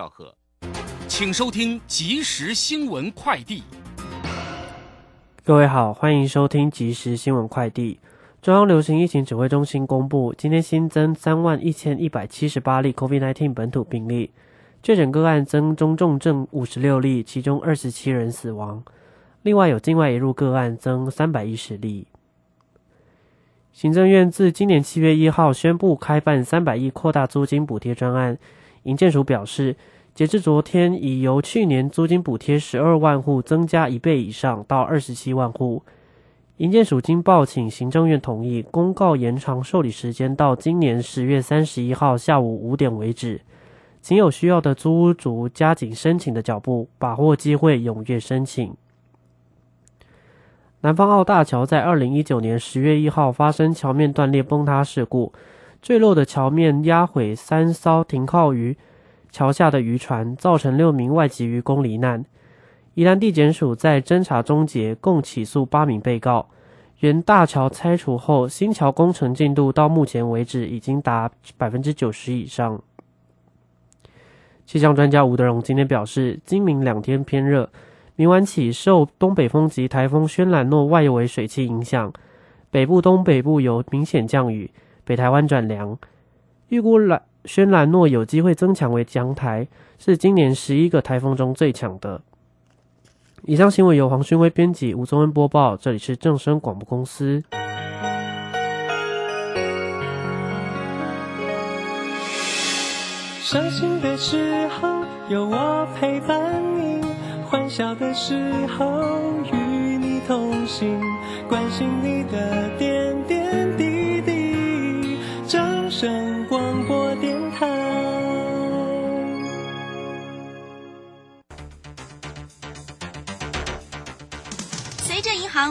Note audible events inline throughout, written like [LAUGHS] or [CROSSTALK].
赵贺，请收听即时新闻快递。各位好，欢迎收听即时新闻快递。中央流行疫情指挥中心公布，今天新增三万一千一百七十八例 COVID-19 本土病例，确诊个案增中重症五十六例，其中二十七人死亡。另外有境外移入个案增三百一十例。行政院自今年七月一号宣布开办三百亿扩大租金补贴专案，营建署表示，截至昨天，已由去年租金补贴十二万户增加一倍以上到二十七万户。营建署经报请行政院同意，公告延长受理时间到今年十月三十一号下午五点为止，请有需要的租屋族加紧申请的脚步，把握机会，踊跃申请。南方澳大桥在二零一九年十月一号发生桥面断裂崩塌事故，坠落的桥面压毁三艘停靠于桥下的渔船，造成六名外籍渔工罹难。宜兰地检署在侦查终结，共起诉八名被告。原大桥拆除后，新桥工程进度到目前为止已经达百分之九十以上。气象专家吴德荣今天表示，今明两天偏热。明晚起，受东北风及台风轩岚诺外围水汽影响，北部、东北部有明显降雨，北台湾转凉。预估岚轩岚诺有机会增强为江台，是今年十一个台风中最强的。以上新闻由黄勋威编辑，吴宗恩播报。这里是正声广播公司。伤心的时候有我陪伴你。欢笑的时候与你同行，关心你的点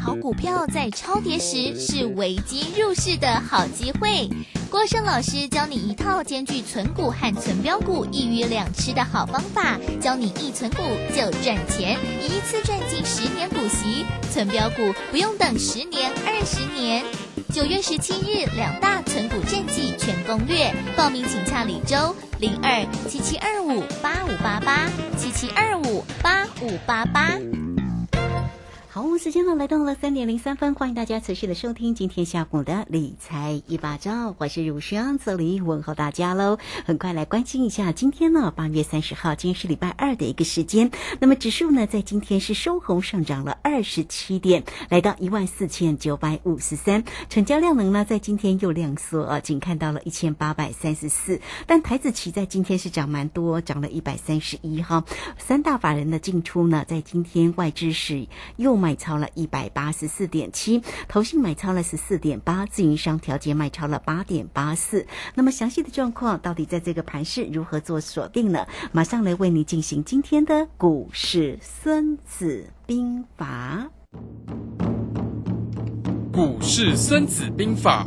好股票在超跌时是危机入市的好机会。郭胜老师教你一套兼具存股和存标股一鱼两吃的好方法，教你一存股就赚钱，一次赚进十年股息，存标股不用等十年二十年。九月十七日两大存股战绩全攻略，报名请洽李周零二七七二五八五八八七七二五八五八八。时间呢来到了三点零三分，欢迎大家持续的收听今天下午的理财一把照，我是如轩，这里问候大家喽。很快来关心一下，今天呢八月三十号，今天是礼拜二的一个时间。那么指数呢在今天是收红上涨了二十七点，来到一万四千九百五十三。成交量能呢在今天又量缩啊，仅看到了一千八百三十四。但台子期在今天是涨蛮多，涨了一百三十一哈。三大法人的进出呢，在今天外资是又。买超了一百八十四点七，投信买超了十四点八，自营商调节卖超了八点八四。那么详细的状况到底在这个盘市如何做锁定呢？马上来为你进行今天的股市孙子兵法。股市孙子兵法。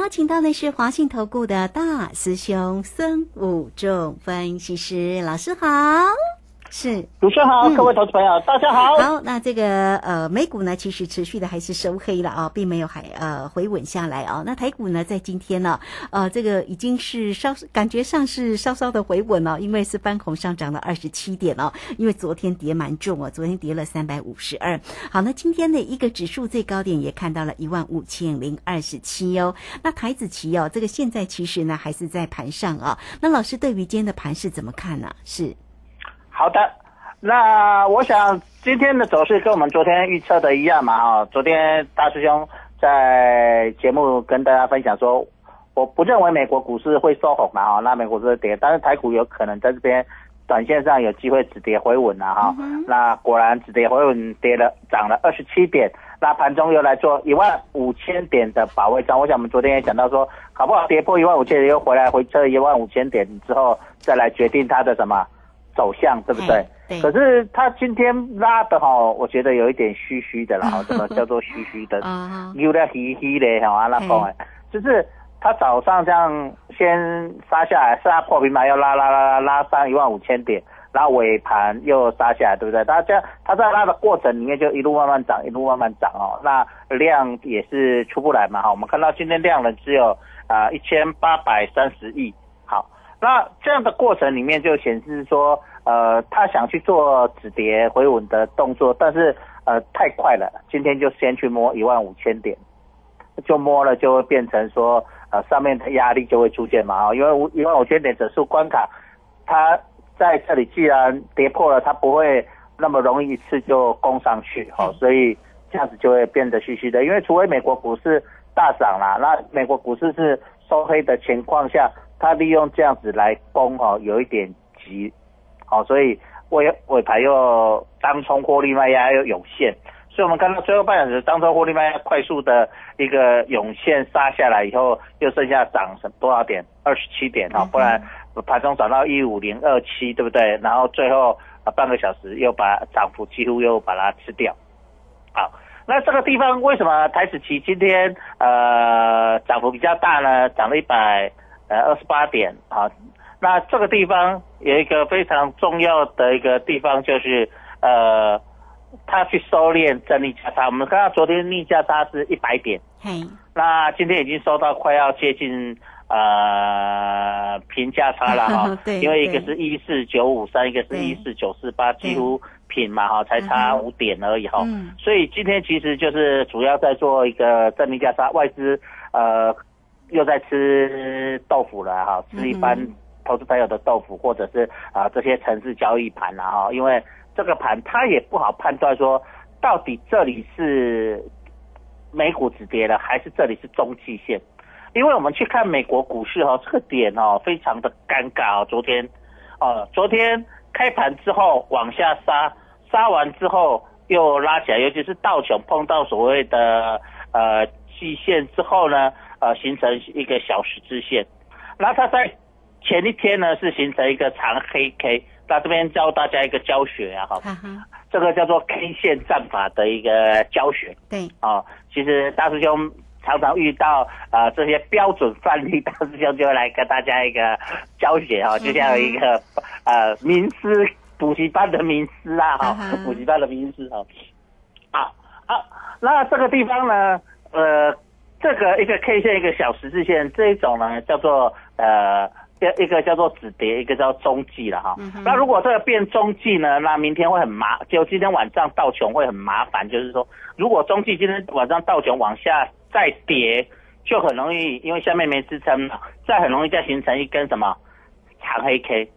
邀请到的是华信投顾的大师兄孙武仲分析师老师好。是。主持人好，嗯各位投资朋友，大家好。好，那这个呃美股呢，其实持续的还是收黑了啊，并没有还呃回稳下来啊。那台股呢，在今天呢，呃，这个已经是稍感觉上是稍稍的回稳了，因为是翻红上涨了二十七点哦，因为昨天跌蛮重哦，昨天跌了三百五十二。好，那今天的一个指数最高点也看到了一万五千零二十七哦。那台子期哦，这个现在其实呢还是在盘上啊。那老师对于今天的盘势怎么看呢？是好的，那我想今天的走势跟我们昨天预测的一样嘛，哈，昨天大师兄在节目跟大家分享说，我不认为美国股市会收红嘛，哈，那美国股市跌，但是台股有可能在这边短线上有机会止跌回稳了哈。那果然止跌回稳，跌了涨了二十七点，那盘中又来做一万五千点的保卫战。我想我们昨天也讲到说，搞不好跌破一万五千点又回来回撤一万五千点之后，再来决定它的什么走向，对不对？对可是他今天拉的哈，我觉得有一点虚虚的啦，哈，[LAUGHS] 什么叫做虚虚的？[LAUGHS] 啊，有点虚虚的哈，那讲哎，就是他早上这样先杀下来，杀破平板，又拉拉拉拉拉上一万五千点，然后尾盘又杀下来，对不对？它这样它在拉的过程里面就一路慢慢涨，一路慢慢涨哦，那量也是出不来嘛哈。我们看到今天量呢只有啊一千八百三十亿，好，那这样的过程里面就显示说，呃，他想去做止跌回稳的动作，但是呃太快了，今天就先去摸一万五千点，就摸了就会变成说，呃，上面的压力就会出现嘛，啊，因为一万五千点指数关卡，它在这里既然跌破了，它不会那么容易一次就攻上去，哈、所以这样子就会变得虚虚的，因为除非美国股市大涨啦，那美国股市是收黑的情况下，它利用这样子来攻，哦，有一点急，好、所以尾尾盘又当冲获利卖压又涌现，所以我们看到最后半小时当冲获利卖压快速的一个涌现杀下来以后，又剩下涨什多少点？二十七点哈、不然盘中涨到一五零二七，对不对？然后最后啊半个小时又把涨幅几乎又把它吃掉。好，那这个地方为什么台子期今天呃涨幅比较大呢？涨了一百呃二十八点啊。那这个地方有一个非常重要的一个地方就是呃，他去收敛正逆价差。我们看到昨天逆价差是一百点，嘿，那今天已经收到快要接近呃平价差了哈 [LAUGHS] 对因为一个是一四九五三，一个是一四九四八，几乎平嘛哈，才差五点而已哈。嗯所以今天其实就是主要在做一个正逆价差，外资呃又在吃豆腐了哈，吃一般嗯投资朋友的豆腐，或者是啊、这些城市交易盘了哈，因为这个盘它也不好判断说到底这里是美股止跌了，还是这里是中继线？因为我们去看美国股市哈、这个点哦非常的尴尬哦，昨天哦，昨天开盘之后往下杀，杀完之后又拉起来，尤其是道琼碰到所谓的呃季线之后呢，呃形成一个小十字线，然后它在前一天呢是形成一个长黑 K，那这边教大家一个教学啊哈，这个叫做 K 线战法的一个教学。对，哦，其实大师兄常常遇到呃这些标准范例，大师兄就会来跟大家一个教学哈、哦，就像一个呃名师补习班的名师啊哈啊哈，补习班的名师哈。好，好，那这个地方呢，呃，这个一个 K 线一个小十字线这一种呢叫做呃。一一个叫做止跌，一个叫中继了哈。嗯那如果这个变中继呢，那明天会很麻，就今天晚上道琼会很麻烦，就是说，如果中继今天晚上道琼往下再跌，就很容易，因为下面没支撑嘛，再很容易再形成一根什么长黑 K。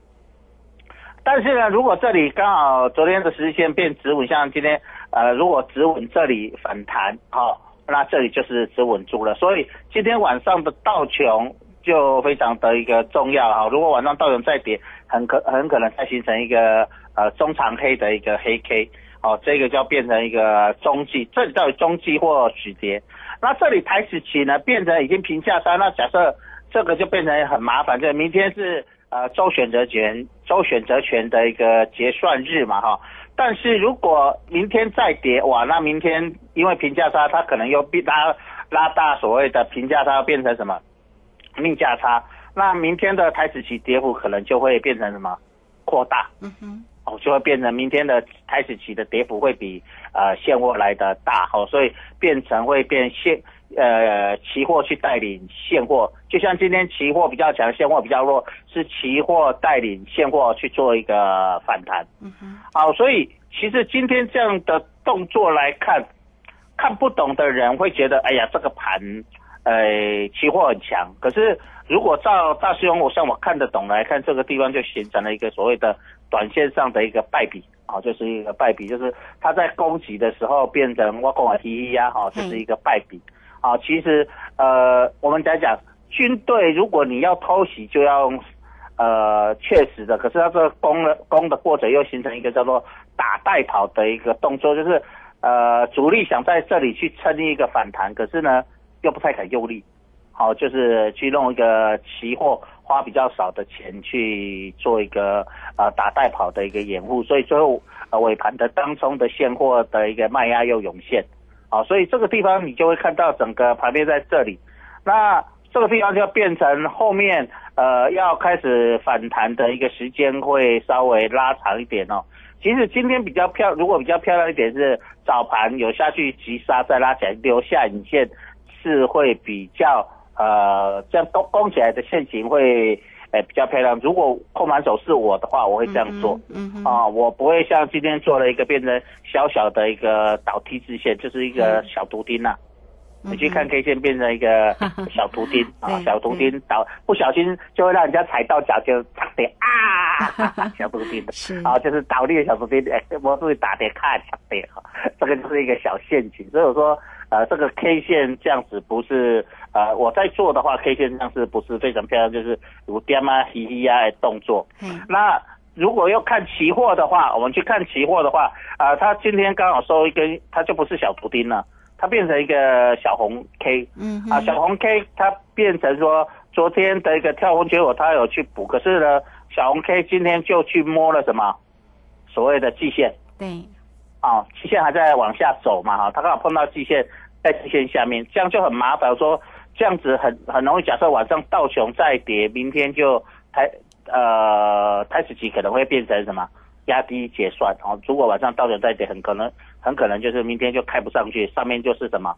但是呢，如果这里刚好昨天的十日线变止稳，像今天呃，如果止稳这里反弹，好、那这里就是止稳住了。所以今天晚上的道琼就非常的一个重要哈、如果晚上道琼再跌，很可很可能再形成一个呃中长黑的一个黑 K，哦，这个就要变成一个中继，这里到底中继或止跌？那这里台指期呢变成已经平价三，那假设这个就变成很麻烦，这明天是呃周选择权周选择权的一个结算日嘛哈。但是如果明天再跌，哇，那明天因为平价差，它可能又变拉拉大所谓的平价差，变成什么命价差？那明天的台指期跌幅可能就会变成什么扩大？嗯哼，哦，就会变成明天的开始期的跌幅会比呃现货来的大，好，所以变成会变现呃期货去带领现货，就像今天期货比较强，现货比较弱，是期货带领现货去做一个反弹。嗯哼，好，所以其实今天这样的动作来看，看不懂的人会觉得，哎呀，这个盘，呃，期货很强。可是如果照大师兄我像我看得懂来看，这个地方就形成了一个所谓的短线上的一个败笔，啊，就是一个败笔，就是它在攻击的时候变成挖空啊提一呀，哈，这是一个败笔。啊，其实呃，我们在讲军队，如果你要偷袭，就要用呃确实的，可是它这个攻了攻的过程又形成一个叫做打带跑的一个动作，就是呃主力想在这里去撑一个反弹，可是呢又不太敢用力，好，就是去弄一个期货，花比较少的钱去做一个呃打带跑的一个掩护，所以最后呃尾盘的当中的现货的一个卖压又涌现。好，所以这个地方你就会看到整个盘面在这里，那这个地方就要变成后面呃要开始反弹的一个时间会稍微拉长一点哦。其实今天比较漂，如果比较漂亮一点是早盘有下去急杀再拉起来留下影线，是会比较呃这样攻攻起来的线型会。哎，比较漂亮。如果控盘手是我的话，我会这样做。嗯哼，啊，我不会像今天做了一个变成小小的一个倒梯字线，就是一个小图钉呐。你去看 K 线变成一个小图钉 [LAUGHS] 啊，小图钉倒不小心就会让人家踩到脚就差点啊，[LAUGHS] 小图钉的，啊，就是倒立的小图钉，哎，我注意打点看差点哈，这个就是一个小陷阱。所以我说，呃，这个 K 线这样子不是。呃，我在做的话，K 线上是不是非常漂亮？就是如点啊、嘻嘻啊的动作。嗯。那如果要看期货的话，我们去看期货的话，啊，它今天刚好收一根，它就不是小图钉了，它变成一个小红 K。嗯。啊，小红 K 它变成说昨天的一个跳空结果，它有去补，可是呢，小红 K 今天就去摸了什么所谓的季线。对。啊，季线还在往下走嘛？哈，它刚好碰到季线，在季线下面，这样就很麻烦。说。这样子很很容易，假设晚上道琼再跌，明天就开呃开始期可能会变成什么压低结算哦。如果晚上道琼再跌，很可能很可能就是明天就开不上去，上面就是什么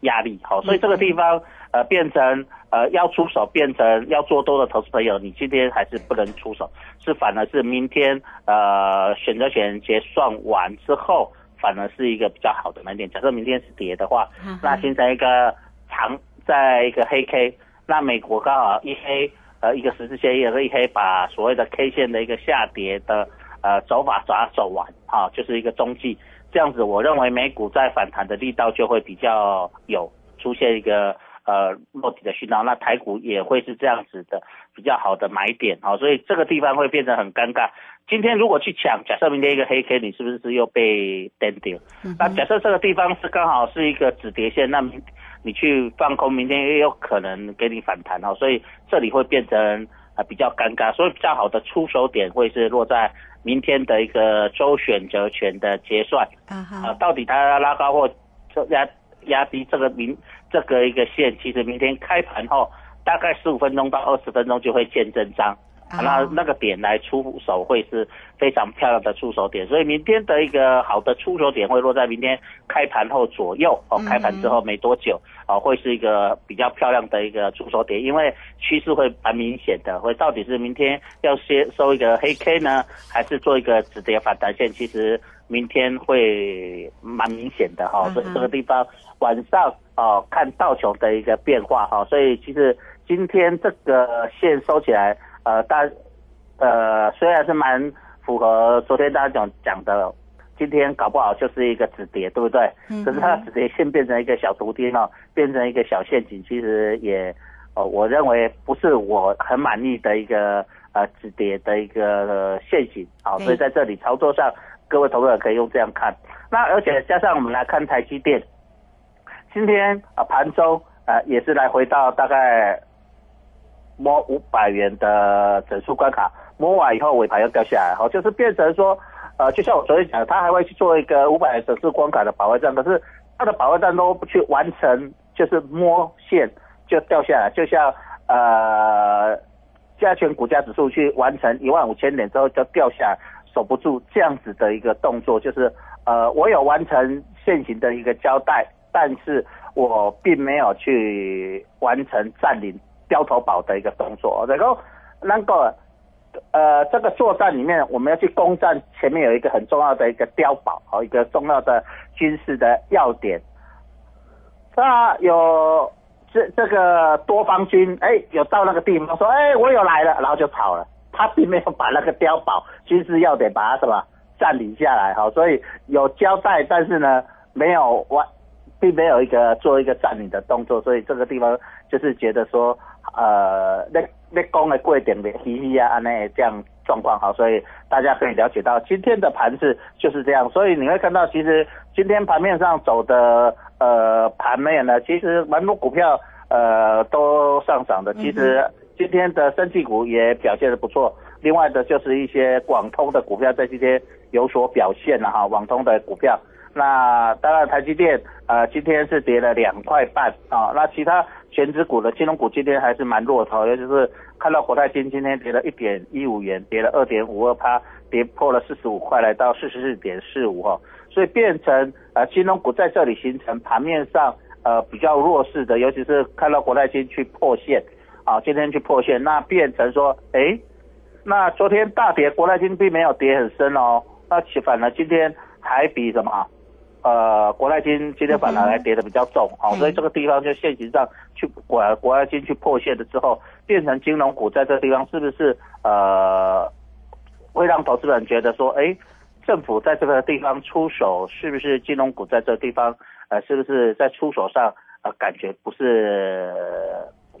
压力好，所以这个地方呃变成呃要出手，变成要做多的投资朋友，你今天还是不能出手，是反而是明天呃选择权结算完之后，反而是一个比较好的买点。假设明天是跌的话，那形成一个长。在一个黑 K，那美国刚好一黑，呃，一个十字线一个一黑，把所谓的 K 线的一个下跌的呃走法抓走完，哈，就是一个中继，这样子，我认为美股在反弹的力道就会比较有出现一个呃落底的讯号，那台股也会是这样子的比较好的买点，好，所以这个地方会变得很尴尬。今天如果去抢，假设明天一个黑 K，你是不是又被颠掉？那假设这个地方是刚好是一个止跌线，那明你去放空，明天也有可能给你反弹哦，所以这里会变成啊比较尴尬，所以比较好的出手点会是落在明天的一个周选择权的结算啊，到底它要拉高或压压低这个明这个一个线，其实明天开盘后大概十五分钟到二十分钟就会见真章。那那个点来出手会是非常漂亮的出手点，所以明天的一个好的出手点会落在明天开盘后左右哦，开盘之后没多久哦，会是一个比较漂亮的一个出手点，因为趋势会蛮明显的，会到底是明天要先收一个黑 K 呢，还是做一个止跌反弹线？其实明天会蛮明显的哈，所以这个地方晚上哦看道琼的一个变化哈，所以其实今天这个线收起来。呃，大，呃，虽然是蛮符合昨天大家讲讲的，今天搞不好就是一个止跌，对不对？嗯。可是它止跌线变成一个小图钉哦，变成一个小陷阱，其实也，呃，我认为不是我很满意的一个呃止跌的一个陷阱啊，所以在这里操作上，各位投资者可以用这样看。那而且加上我们来看台积电，今天啊盘中啊也是来回到大概。摸五百元的整数关卡，摸完以后尾盘又掉下来，好，就是变成说，呃，就像我昨天讲，他还会去做一个五百元整数关卡的保卫战，可是他的保卫战都不去完成，就是摸线就掉下来，就像呃加权股价指数去完成一万五千点之后就掉下来，守不住这样子的一个动作，就是呃，我有完成现行的一个交代，但是我并没有去完成占领雕头堡的一个动作。然后那个呃，这个作战里面，我们要去攻占前面有一个很重要的一个碉堡，和，一个重要的军事的要点。那有这这个多方军，哎，有到那个地方说，哎，我有来了，然后就跑了。他并没有把那个碉堡军事要点把它什么占领下来，好，所以有交代，但是呢，没有完，并没有一个做一个占领的动作，所以这个地方就是觉得说，呃，那那攻的贵点的嘻嘻啊，那这样状况好，所以大家可以了解到今天的盘势就是这样，所以你会看到，其实今天盘面上走的呃盘面呢，其实蛮多股票呃都上涨的，其实。今天的升绩股也表现的不错，另外的就是一些广通的股票在今天有所表现了哈，网通的股票。那当然台积电呃今天是跌了两块半啊，那其他全指股的金融股今天还是蛮弱的，尤其是看到国泰金今天跌了一点一五元，跌了二点五二趴，跌破了四十五块，来到四十四点四五哈，所以变成呃金融股在这里形成盘面上呃比较弱势的，尤其是看到国泰金去破线。啊，今天去破线，那变成说，哎，那昨天大跌，国泰金并没有跌很深哦，那起反而今天还比什么？呃，国泰金今天反而还跌的比较重，好，所以这个地方就现行上去国国泰金去破线了之后，变成金融股在这地方是不是呃，会让投资人觉得说，哎，政府在这个地方出手，是不是金融股在这个地方呃，是不是在出手上呃，感觉不是？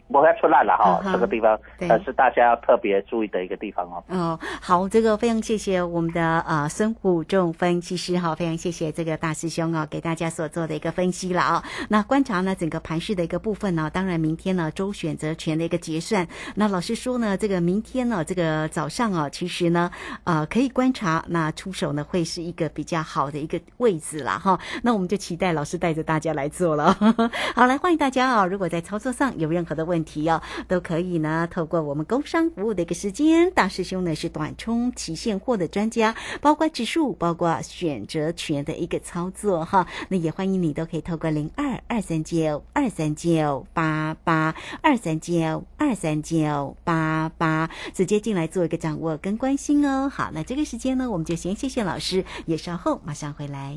不会出烂了哈，这个地方呃是大家要特别注意的一个地方哦。哦，好，这个非常谢谢我们的呃孙虎仲分析师哈，非常谢谢这个大师兄啊给大家所做的一个分析了啊。那观察呢整个盘市的一个部分呢，当然明天呢周选择权的一个结算，那老师说呢这个明天呢这个早上啊，其实呢呃可以观察那出手呢会是一个比较好的一个位置了哈。那我们就期待老师带着大家来做了。[LAUGHS] 好，来欢迎大家啊，如果在操作上有任何的问，问题哦，都可以呢。透过我们工商服务的一个时间，大师兄呢是短冲期现货的专家，包括指数，包括选择权的一个操作哈。那也欢迎你都可以透过零二二三九二三九八八二三九二三九八八直接进来做一个掌握跟关心哦。好，那这个时间呢，我们就先谢谢老师，也稍后马上回来。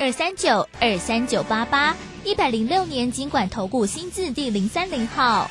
二三九二三九八八，一百零六年尽管投顾新字第零三零号。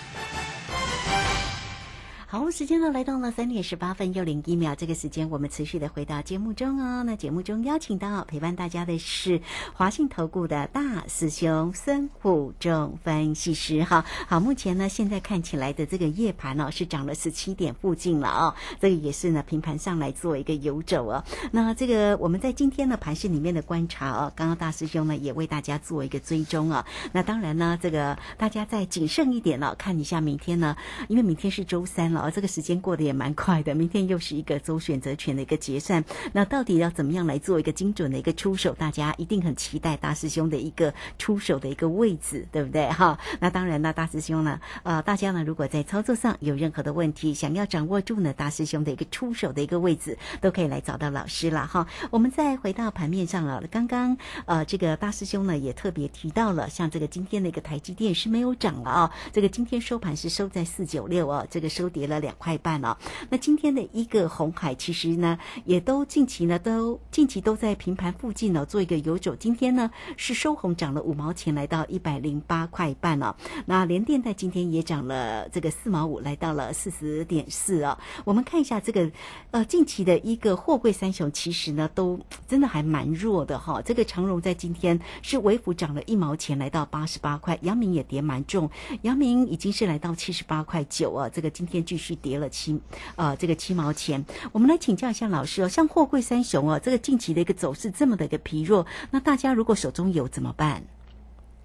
好，时间呢来到了三点十八分又零一秒，这个时间我们持续的回到节目中哦。那节目中邀请到陪伴大家的是华信投顾的大师兄孙虎仲分析师哈。好，目前呢现在看起来的这个夜盘哦是涨了十七点附近了哦，这个也是呢平盘上来做一个游走哦。那这个我们在今天的盘市里面的观察哦，刚刚大师兄呢也为大家做一个追踪啊。那当然呢，这个大家再谨慎一点了，看一下明天呢，因为明天是周三了。哦，这个时间过得也蛮快的，明天又是一个周选择权的一个结算，那到底要怎么样来做一个精准的一个出手？大家一定很期待大师兄的一个出手的一个位置，对不对？哈，那当然呢，大师兄呢，呃，大家呢，如果在操作上有任何的问题，想要掌握住呢，大师兄的一个出手的一个位置，都可以来找到老师了哈。我们再回到盘面上了，刚刚呃，这个大师兄呢也特别提到了，像这个今天的一个台积电是没有涨了啊，这个今天收盘是收在四九六哦，这个收跌。了两块半了，那今天的一个红海其实呢，也都近期呢都近期都在平盘附近呢做一个游走。今天呢是收红涨了五毛钱，来到一百零八块半了。那联电在今天也涨了这个四毛五，来到了四十点四啊。我们看一下这个呃近期的一个货柜三雄，其实呢都真的还蛮弱的哈。这个长荣在今天是微幅涨了一毛钱，来到八十八块。阳明也跌蛮重，阳明已经是来到七十八块九啊。这个今天据继续跌了七呃这个七毛钱。我们来请教一下老师哦，像货柜三雄哦，这个近期的一个走势这么的一个疲弱，那大家如果手中有怎么办？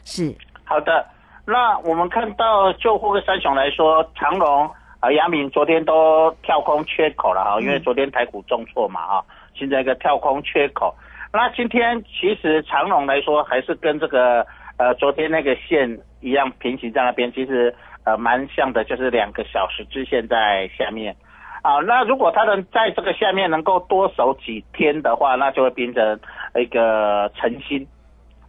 是好的，那我们看到就货柜三雄来说，长荣啊、阳明昨天都跳空缺口了哈，因为昨天台股重挫嘛哈，形成一个跳空缺口。那今天其实长荣来说，还是跟这个呃昨天那个线一样平行在那边，其实呃蛮像的，就是两个小时支线在下面。啊，那如果它能在这个下面能够多守几天的话，那就会变成一个诚心。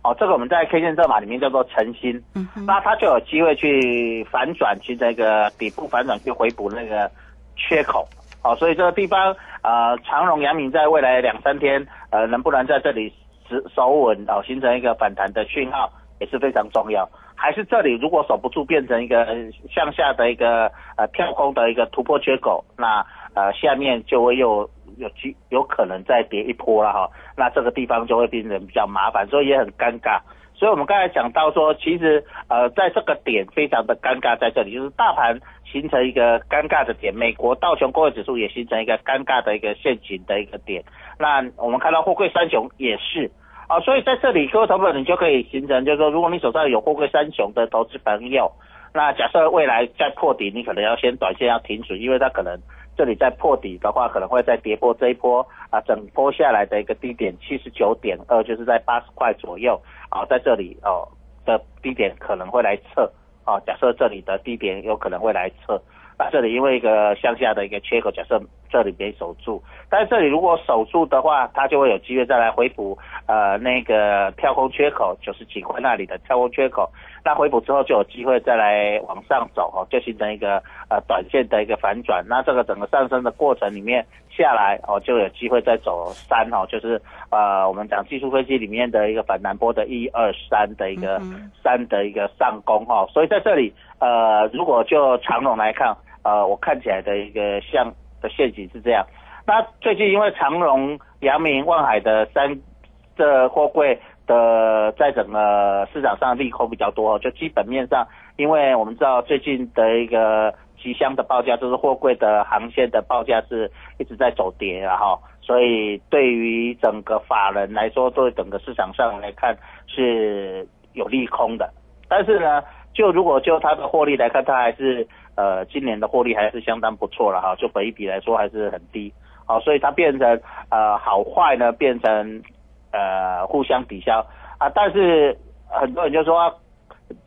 哦，这个我们在 K 线证码里面叫做诚心，嗯哼，那它就有机会去反转，去这个底部反转去回补那个缺口。哦，所以这个地方呃，长荣、阳明在未来两三天呃，能不能在这里守守稳哦，形成一个反弹的讯号也是非常重要。还是这里如果守不住，变成一个向下的一个呃跳空的一个突破缺口，那呃下面就会又有机有可能再跌一波了哈。那这个地方就会变成比较麻烦，所以也很尴尬。所以我们刚才讲到说，其实呃在这个点非常的尴尬，在这里就是大盘形成一个尴尬的点，美国道琼工业指数也形成一个尴尬的一个陷阱的一个点。那我们看到货柜三雄也是。好，所以在这里各位投资你就可以形成，就是说，如果你手上有货柜三雄的投资朋友，那假设未来再破底，你可能要先短线要停止，因为它可能这里再破底的话，可能会再跌破这一波啊，整波下来的一个低点七十九点二，就是在八十块左右啊，在这里哦的低点可能会来测啊，假设这里的低点有可能会来测。那这里因为一个向下的一个缺口，假设这里没守住，但是这里如果守住的话，它就会有机会再来回补，呃，那个跳空缺口九十几块那里的跳空缺口，那回补之后就有机会再来往上走哦，就形成一个呃短线的一个反转。那这个整个上升的过程里面下来哦，就有机会再走三哦，就是呃我们讲技术分析里面的一个反弹波的一二三的一个三的一个上攻哈，所以在这里呃如果就长龙来看。呃，我看起来的一个像的陷阱是这样。那最近因为长荣、阳明、万海的三这货柜的在整个市场上利空比较多，就基本面上，因为我们知道最近的一个吉箱的报价，就是货柜的航线的报价是一直在走跌，然后，所以对于整个法人来说，对整个市场上来看是有利空的。但是呢，就如果就它的获利来看，它还是。呃，今年的获利还是相当不错了哈，就本一比来说还是很低，好，所以它变成呃好坏呢变成呃互相抵消啊，但是很多人就说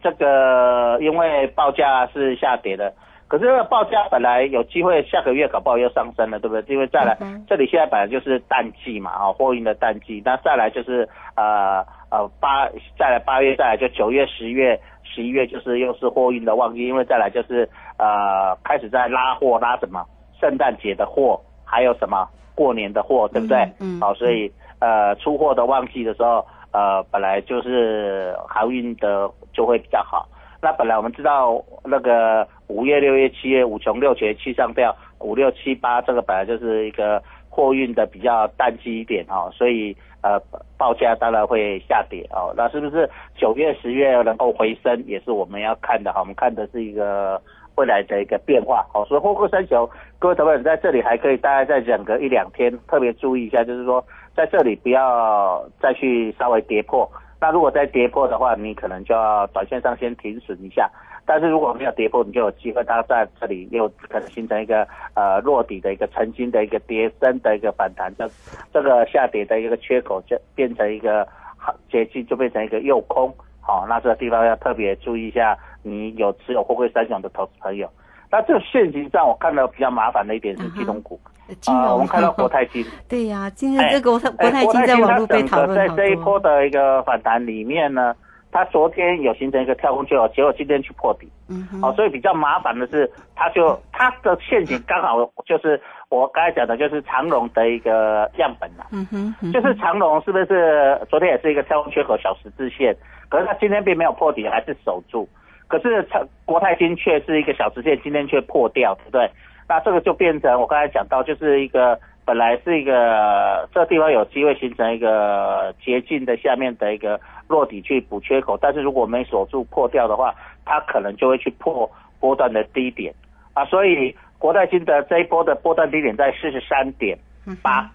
这个因为报价是下跌的，可是这个报价本来有机会下个月搞不好又上升了，对不对？因为再来这里现在本来就是淡季嘛，啊，货运的淡季，那再来就是呃呃八再来八月再来就九月十月。十一月就是又是货运的旺季，因为再来就是呃开始在拉货拉什么圣诞节的货，还有什么过年的货，对不对？嗯。好，所以呃出货的旺季的时候，呃本来就是航运的就会比较好。那本来我们知道那个五月、六月、七月五穷六绝七上吊，五六七八这个本来就是一个货运的比较淡季一点哦，所以。呃，报价当然会下跌哦。那是不是九月、十月能够回升，也是我们要看的哈。我们看的是一个未来的一个变化。好，所以货柜三雄，各位投资者在这里还可以大概再忍个一两天，特别注意一下，就是说在这里不要再去稍微跌破。那如果再跌破的话，你可能就要短线上先停损一下。但是如果没有跌破，你就有机会它在这里又可能形成一个呃落底的一个曾经的一个跌升的一个反弹，这这个下跌的一个缺口就变成一个好接近就变成一个诱空，好，那这个地方要特别注意一下，你有持有货柜三雄的投资朋友。那这现行上我看到比较麻烦的一点是金融股，啊，我们看到国泰金，对呀，今天这个国泰国泰金在网络被讨论在这一波的一个反弹里面呢。它昨天有形成一个跳空缺口，结果今天去破底，嗯，哦，所以比较麻烦的是，它就它的陷阱刚好就是我刚才讲的，就是长龙的一个样本了，嗯哼，就是长龙是不是昨天也是一个跳空缺口小十字线，可是它今天并没有破底，还是守住，可是长国泰金却是一个小直线，今天却破掉，对不对？那这个就变成我刚才讲到，就是一个本来是一个这地方有机会形成一个捷径的下面的一个。落底去补缺口，但是如果没锁住破掉的话，它可能就会去破波段的低点。啊，所以国泰金的这一波的波段低点在四十三点八，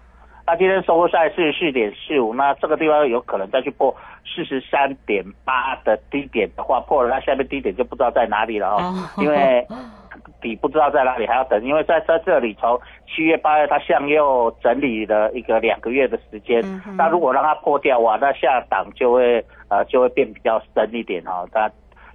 那今天收获在四十四点四五，那这个地方有可能再去破四十三点八的低点的话，破了那下面低点就不知道在哪里了哦，因为底不知道在哪里，还要等，因为在在这里从七月八月它向右整理了一个两个月的时间，那如果让它破掉哇，那下档就会呃就会变比较深一点哈，它。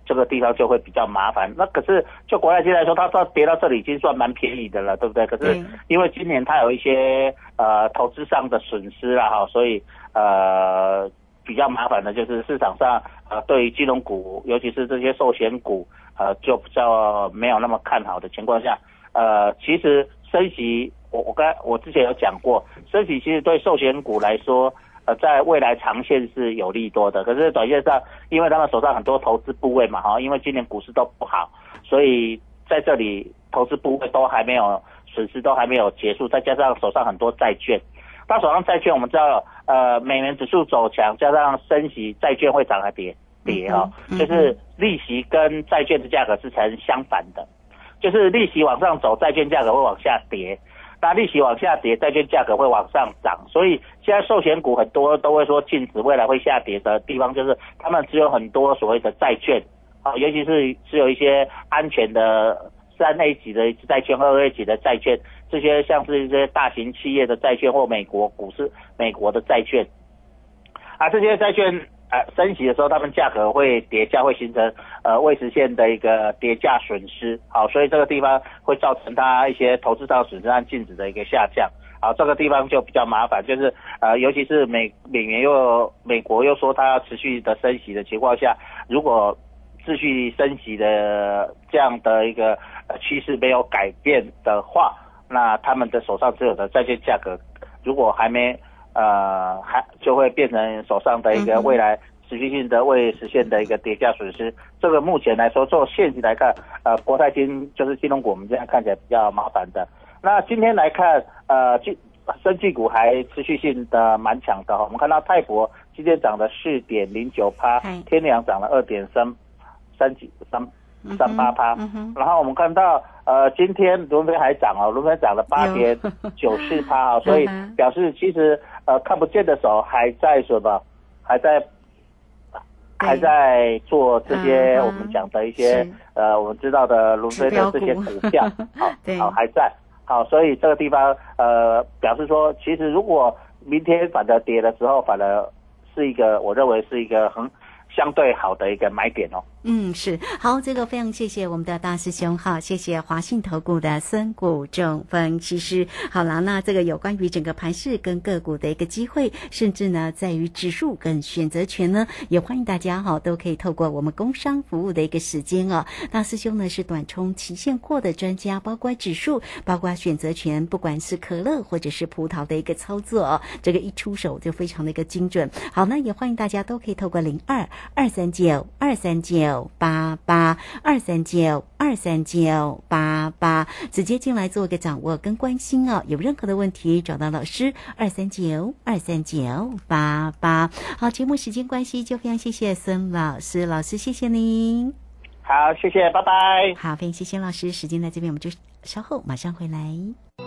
这个地方就会比较麻烦。那可是就国泰金来说，它到跌到这里已经算蛮便宜的了，对不对？可是因为今年它有一些呃投资上的损失啦哈，所以呃比较麻烦的就是市场上呃对于金融股，尤其是这些寿险股呃就比较没有那么看好的情况下，呃其实升息我我刚我之前有讲过，升息其实对寿险股来说。呃，在未来长线是有利多的，可是短线上，因为他们手上很多投资部位嘛，哈，因为今年股市都不好，所以在这里投资部位都还没有损失，都还没有结束，再加上手上很多债券，他手上债券我们知道，呃，美元指数走强，加上升息，债券会涨还跌跌哈，就是利息跟债券的价格是成相反的，就是利息往上走，债券价格会往下跌。那利息往下跌，债券价格会往上涨，所以现在寿险股很多都会说禁止未来会下跌的地方，就是他们只有很多所谓的债券啊，尤其是只有一些安全的三 A 级的债券、二 A 级的债券，这些像是一些大型企业的债券或美国股市、美国的债券，啊，这些债券。呃，升息的时候，他们价格会叠加，会形成呃未实现的一个叠加损失。好，所以这个地方会造成它一些投资到损失和净值的一个下降。好，这个地方就比较麻烦，就是呃，尤其是美美元又美国又说它要持续的升息的情况下，如果持续升息的这样的一个趋势没有改变的话，那他们的手上持有的债券价格如果还没。呃，还就会变成手上的一个未来持续性的未实现的一个跌价损失。这个目前来说，做现金来看，呃，国泰金就是金融股，我们这样看起来比较麻烦的。那今天来看，呃，金生技股还持续性的蛮强的。我们看到泰博今天涨了四点零九趴，天良涨了二点三三几三。三八趴，然后我们看到，呃，今天伦飞还涨哦，伦飞涨了八点九四趴啊，所以表示其实呃看不见的手还在什么，还在还在做这些我们讲的一些呃我们知道的伦飞的这些股。票，[LAUGHS] 好，好还在，好，所以这个地方呃表示说，其实如果明天反正跌的时候，反而是一个我认为是一个很相对好的一个买点哦。嗯，是好，这个非常谢谢我们的大师兄哈，谢谢华信投顾的孙谷正分析师。好了，那这个有关于整个盘市跟个股的一个机会，甚至呢在于指数跟选择权呢，也欢迎大家哈都可以透过我们工商服务的一个时间哦。大师兄呢是短冲期现货的专家，包括指数，包括选择权，不管是可乐或者是葡萄的一个操作哦，这个一出手就非常的一个精准。好，那也欢迎大家都可以透过零二二三九二三九。八八二三九二三九八八，直接进来做一个掌握跟关心哦。有任何的问题，找到老师二三九二三九八八。好，节目时间关系，就非常谢谢孙老师，老师谢谢您。好，谢谢，拜拜。好，非常谢谢老师，时间在这边，我们就稍后马上回来。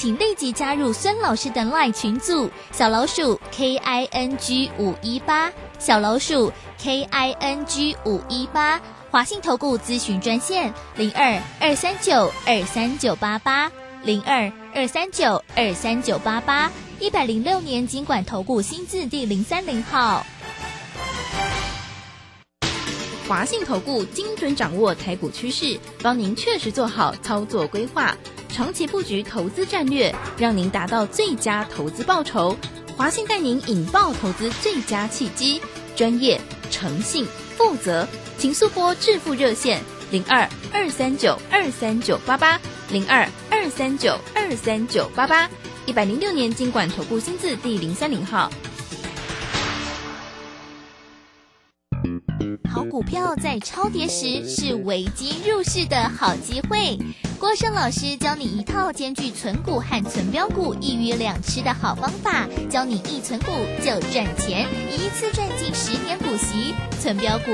请立即加入孙老师的 LINE 群组，小老鼠 K I N G 五一八，小老鼠 K I N G 五一八，华信投顾咨询专线零二二三九二三九八八零二二三九二三九八八，一百零六年经管投顾新字第零三零号。华信投顾精准掌握台股趋势，帮您确实做好操作规划。长期布局投资战略，让您达到最佳投资报酬。华信带您引爆投资最佳契机，专业、诚信、负责，请速拨致富热线零二二三九二三九八八零二二三九二三九八八。一百零六年经管投顾新字第零三零号。好股票在超跌时是危机入市的好机会。郭胜老师教你一套兼具存股和存标股一鱼两吃的好方法，教你一存股就赚钱，一次赚进十年股息，存标股